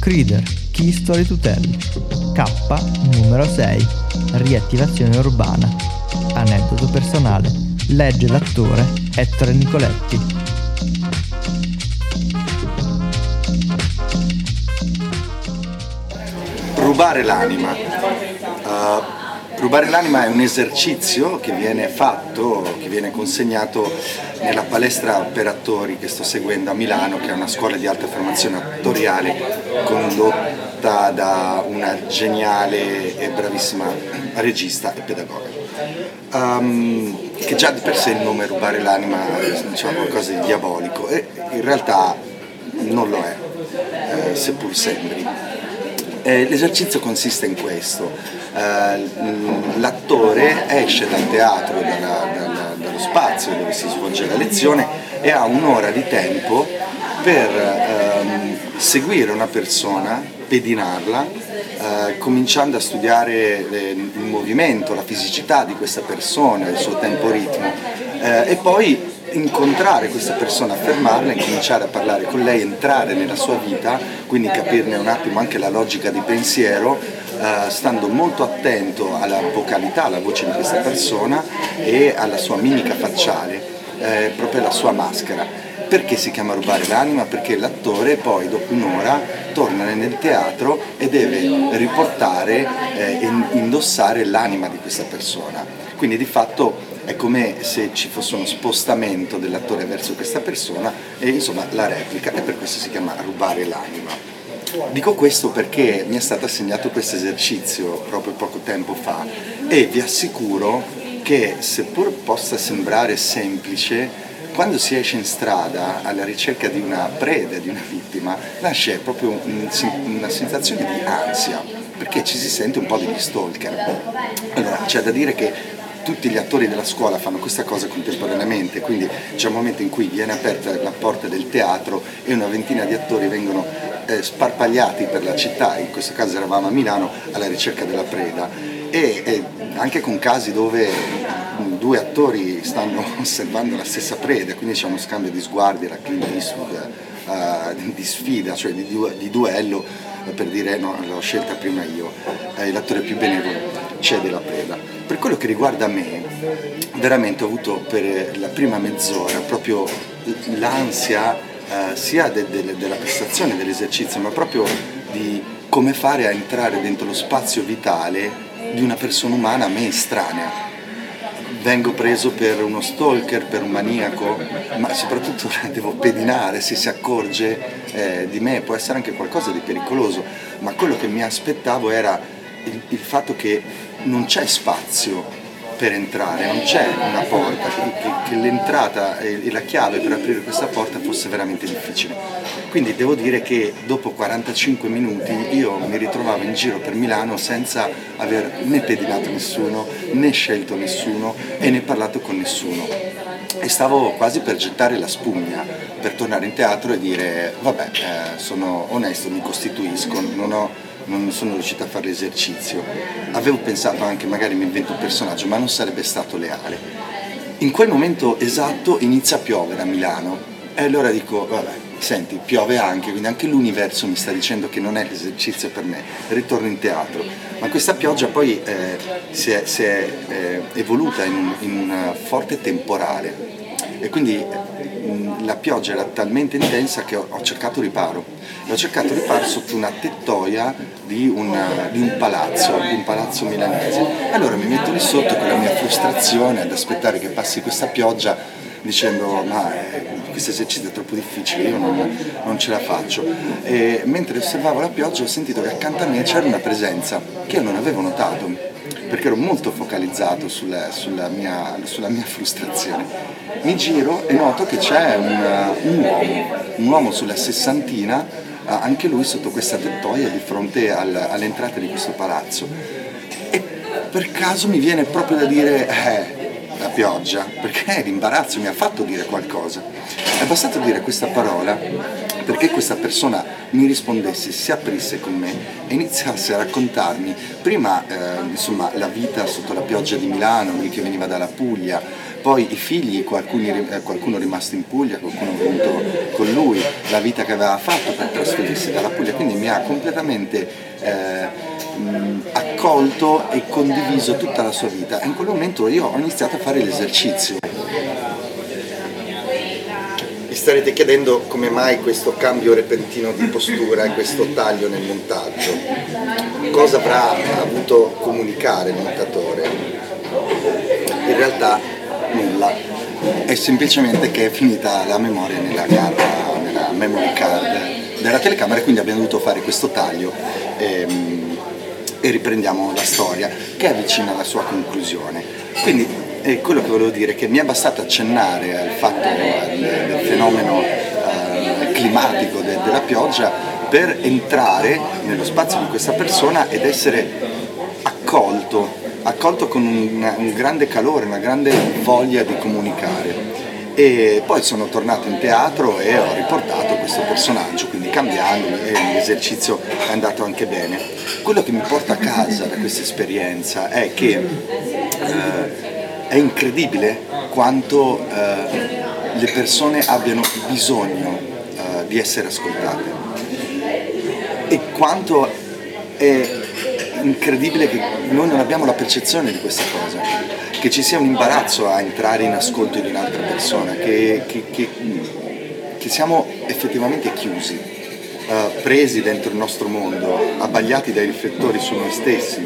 Crider, Key Story to Tell. K, numero 6. Riattivazione urbana. Aneddoto personale. Legge l'attore Ettore Nicoletti. Rubare l'anima. Uh, rubare l'anima è un esercizio che viene fatto, che viene consegnato nella palestra per attori che sto seguendo a Milano, che è una scuola di alta formazione attoriale condotta da una geniale e bravissima regista e pedagoga. Um, che già di per sé il nome rubare l'anima diciamo qualcosa di diabolico e in realtà non lo è, eh, seppur sembri. Eh, l'esercizio consiste in questo, l'attore esce dal teatro, dalla, dalla, dallo spazio dove si svolge la lezione e ha un'ora di tempo per ehm, seguire una persona, pedinarla, eh, cominciando a studiare le, il movimento, la fisicità di questa persona, il suo tempo ritmo eh, e poi incontrare questa persona, fermarla, incominciare a parlare con lei, entrare nella sua vita, quindi capirne un attimo anche la logica di pensiero, eh, stando molto attento alla vocalità, alla voce di questa persona e alla sua mimica facciale, eh, proprio alla sua maschera. Perché si chiama rubare l'anima? Perché l'attore poi dopo un'ora torna nel teatro e deve riportare e eh, indossare l'anima di questa persona. Quindi di fatto è come se ci fosse uno spostamento dell'attore verso questa persona e insomma la replica e per questo si chiama rubare l'anima. Dico questo perché mi è stato assegnato questo esercizio proprio poco tempo fa e vi assicuro che seppur possa sembrare semplice, quando si esce in strada alla ricerca di una preda, di una vittima, nasce proprio una sensazione di ansia, perché ci si sente un po' degli stalker. Allora, c'è da dire che tutti gli attori della scuola fanno questa cosa contemporaneamente, quindi c'è un momento in cui viene aperta la porta del teatro e una ventina di attori vengono eh, sparpagliati per la città, in questo caso eravamo a Milano alla ricerca della preda. E, e anche con casi dove due attori stanno osservando la stessa preda, quindi c'è uno scambio di sguardi alla Clint Eastwood uh, di sfida, cioè di, di duello per dire no, l'ho scelta prima io, eh, l'attore più benevolo cede la preda. Per quello che riguarda me, veramente ho avuto per la prima mezz'ora proprio l'ansia eh, sia de, de, della prestazione dell'esercizio, ma proprio di come fare a entrare dentro lo spazio vitale di una persona umana a me estranea. Vengo preso per uno stalker, per un maniaco, ma soprattutto devo pedinare se si accorge eh, di me, può essere anche qualcosa di pericoloso, ma quello che mi aspettavo era il, il fatto che non c'è spazio per entrare, non c'è una porta, che, che, l'entrata e la chiave per aprire questa porta fosse veramente difficile. Quindi devo dire che dopo 45 minuti io mi ritrovavo in giro per Milano senza aver né pedinato nessuno, né scelto nessuno e né parlato con nessuno. E stavo quasi per gettare la spugna, per tornare in teatro e dire vabbè, eh, sono onesto, mi costituisco, non ho non sono riuscito a fare l'esercizio. Avevo pensato anche magari mi invento un personaggio, ma non sarebbe stato leale. In quel momento esatto inizia a piovere a Milano e allora dico, vabbè, senti, piove anche, quindi anche l'universo mi sta dicendo che non è l'esercizio per me, ritorno in teatro. Ma questa pioggia poi eh, si è, si è eh, evoluta in un, in un forte temporale e quindi mh, la pioggia era talmente intensa che ho cercato riparo e ho cercato riparo sotto una tettoia di, una, di, un palazzo, di un palazzo milanese. Allora mi metto lì sotto con la mia frustrazione ad aspettare che passi questa pioggia dicendo ma eh, questo esercizio è troppo difficile, io non, non, ce la faccio. E mentre osservavo la pioggia ho sentito che accanto a me c'era una presenza che io non avevo notato perché ero molto focalizzato sulla, sulla, mia, sulla mia, frustrazione. Mi giro e noto che c'è un, un uomo, un uomo sulla sessantina, anche lui sotto questa tettoia di fronte al, all'entrata di questo palazzo. E per caso mi viene proprio da dire, eh, la pioggia, perché l'imbarazzo mi ha fatto dire qualcosa. È bastato dire questa parola perché questa persona mi rispondesse, si aprisse con me e iniziasse a raccontarmi prima eh, insomma, la vita sotto la pioggia di Milano, lui che veniva dalla Puglia, poi i figli, qualcuno, eh, qualcuno è rimasto in Puglia, qualcuno è venuto con lui, la vita che aveva fatto per trasferirsi dalla Puglia, quindi mi ha completamente eh, accolto e condiviso tutta la sua vita e in quel momento io ho iniziato a fare l'esercizio. Vi starete chiedendo come mai questo cambio repentino di postura e questo taglio nel montaggio. Cosa avrà avuto comunicare il montatore? In realtà è semplicemente che è finita la memoria nella carta, nella memory card della telecamera e quindi abbiamo dovuto fare questo taglio e, ehm, e riprendiamo la storia che è vicina alla sua conclusione. Quindi eh, quello che volevo dire è che mi è bastato accennare al fatto del fenomeno eh, climatico de, della pioggia per entrare nello spazio di questa persona ed essere accolto accolto con un, un grande calore, una grande voglia di comunicare. E poi sono tornato in teatro e ho riportato questo personaggio, quindi cambiando e l'esercizio è andato anche bene. Quello che mi porta a casa da questa esperienza è che eh, è incredibile quanto eh, le persone abbiano bisogno eh, di essere ascoltate e quanto è incredibile che noi non abbiamo la percezione di questa cosa, che ci sia un imbarazzo a entrare in ascolto di un'altra persona, che, che, che, che siamo effettivamente chiusi, uh, presi dentro il nostro mondo, abbagliati dai riflettori su noi stessi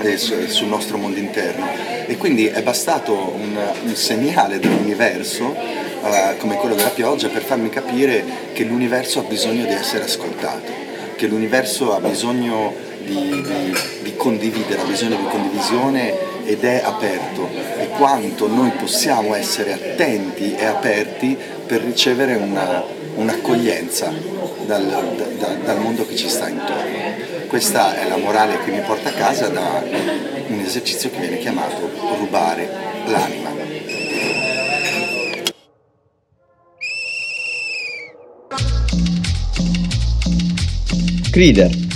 e sul nostro mondo interno. E quindi è bastato un, un segnale dell'universo uh, come quello della pioggia per farmi capire che l'universo ha bisogno di essere ascoltato, che l'universo ha bisogno di, di, di condividere, ha bisogno di condivisione ed è aperto e quanto noi possiamo essere attenti e aperti per ricevere una, un'accoglienza dal, da, dal mondo che ci sta intorno. Questa è la morale che mi porta a casa da un esercizio che viene chiamato rubare l'anima. Crider